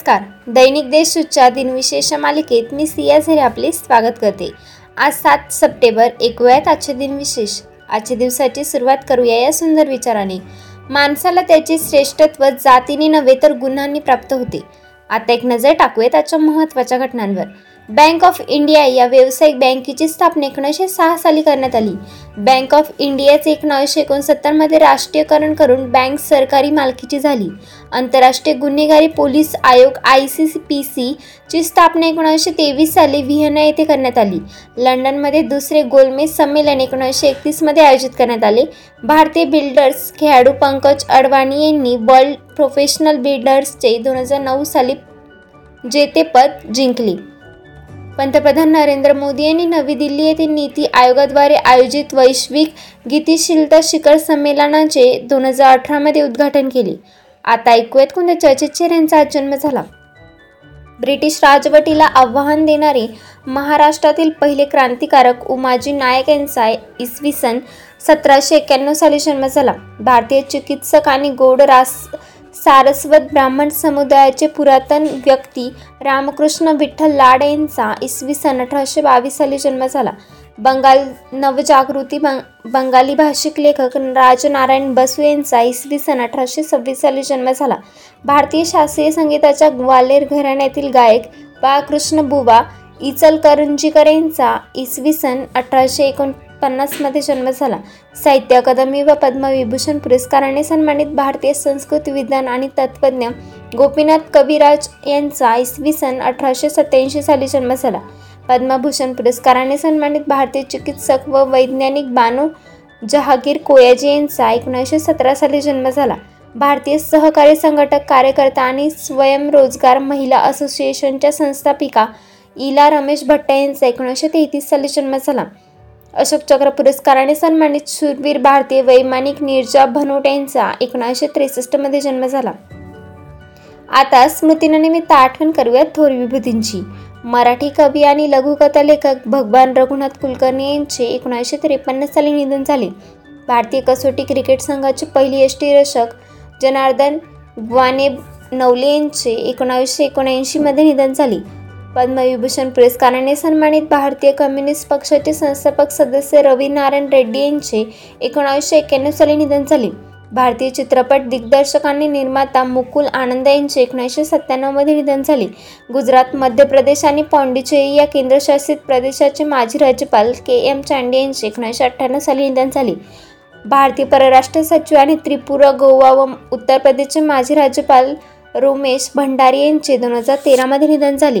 नमस्कार. दैनिक देशच्या दिनविशेष मालिकेत मी सिया झरे आपले स्वागत करते. आज सात सप्टेंबर ऐकूयात आजचे दिनविशेष आजच्या दिवसाची सुरुवात करूया या सुंदर विचाराने. माणसाला त्याचे श्रेष्ठत्व जातीने नव्हे तर गुणांनी प्राप्त होते. आता एक नजर टाकूया त्याच्या महत्त्वाच्या घटनांवर. बँक ऑफ इंडिया या व्यावसायिक बँकेची स्थापना एकोणीसशे सहा साली करण्यात आली. बँक ऑफ इंडियाचे एकोणीसशे एकोणसत्तरमध्ये राष्ट्रीयकरण करून बँक सरकारी मालकीची झाली. आंतरराष्ट्रीय गुन्हेगारी पोलीस आयोग आय सी सी पी सीची स्थापना एकोणीसशे तेवीस साली व्हिएना येथे करण्यात आली. लंडनमध्ये दुसरे गोलमेज संमेलन एकोणीसशे एकतीसमध्ये आयोजित करण्यात आले. भारतीय बिल्डर्स खेळाडू पंकज अडवाणी यांनी वर्ल्ड प्रोफेशनल बिल्डर्सचे दोन हजार नऊ साली जेतेपद जिंकले. पंतप्रधान नरेंद्र मोदी यांनी नवी दिल्ली येथे नीती आयोगाद्वारे आयोजित वैश्विक गतिशीलता शिखर संमेलनाचे दोन हजार अठरामध्ये उद्घाटन केले. आता ऐकूयात कोणत्या चर्चित चेहऱ्यांचा आज जन्म झाला. ब्रिटिश राजवटीला आव्हान देणारे महाराष्ट्रातील पहिले क्रांतिकारक उमाजी नायक यांचा इसवी सन सतराशे एक्क्याण्णव साली जन्म झाला. भारतीय चिकित्सक आणि गोड रास सारस्वत ब्राह्मण समुदायाचे पुरातन व्यक्ती रामकृष्ण विठ्ठल लाड यांचा इसवी सन अठराशे बावीस साली जन्म झाला. बंगाल नवजागृती बंग बंगाली भाषिक लेखक राजनारायण बसू यांचा इसवी सन अठराशे सव्वीस साली जन्म झाला. भारतीय शास्त्रीय संगीताच्या ग्वालेर घराण्यातील गायक बाळकृष्ण बुवा इचलकरंजीकर यांचा इसवी सन अठराशे एकोण पन्नासमध्ये जन्म झाला. साहित्य अकादमी व पद्मविभूषण पुरस्काराने सन्मानित भारतीय संस्कृत विज्ञान आणि तत्त्वज्ञ गोपीनाथ कविराज यांचा इसवी सन अठराशे सत्याऐंशी साली जन्म झाला. पद्मभूषण पुरस्काराने सन्मानित भारतीय चिकित्सक व वैज्ञानिक बानू जहागीर कोयाजी यांचा एकोणीसशे सतरा साली जन्म झाला. भारतीय सहकारी संघटक कार्यकर्ता आणि स्वयंरोजगार महिला असोसिएशनच्या संस्थापिका इला रमेश भट्ट यांचा एकोणीसशे तेहतीस साली जन्म झाला. अशोक चक्र पुरस्काराने सन्मानित शूरवीर भारतीय वैमानिक नीरजा भनोट यांचा एकोणीसशे त्रेसष्टमध्ये जन्म झाला. आता स्मृतीनिमित्त आठवण करूयात थोर विभूतींची. मराठी कवी आणि लघुकथा लेखक भगवान रघुनाथ कुलकर्णी यांचे एकोणीसशे त्रेपन्न साली निधन झाले. भारतीय कसोटी क्रिकेट संघाचे पहिली यष्टीरक्षक जनार्दन ग्वाने नवले यांचे एकोणावीसशे एकोणऐंशीमध्ये निधन झाले. पद्मविभूषण पुरस्काराने सन्मानित भारतीय कम्युनिस्ट पक्षाचे संस्थापक सदस्य रवी नारायण रेड्डी यांचे एकोणावीसशे एक्क्याण्णव साली निधन झाले. भारतीय चित्रपट दिग्दर्शक आणि निर्माता मुकुल आनंद यांचे एकोणीसशे सत्त्याण्णवमध्ये निधन झाले. गुजरात मध्य प्रदेश आणि पॉंडिचेरी या केंद्रशासित प्रदेशाचे माजी राज्यपाल के एम चांडे यांचे एकोणीसशे अठ्ठ्याण्णव साली निधन झाले. भारतीय परराष्ट्र सचिव आणि त्रिपुरा गोवा व उत्तर प्रदेशचे माजी राज्यपाल रोमेश भंडारी यांचे दोन हजार तेरामध्ये निधन झाले.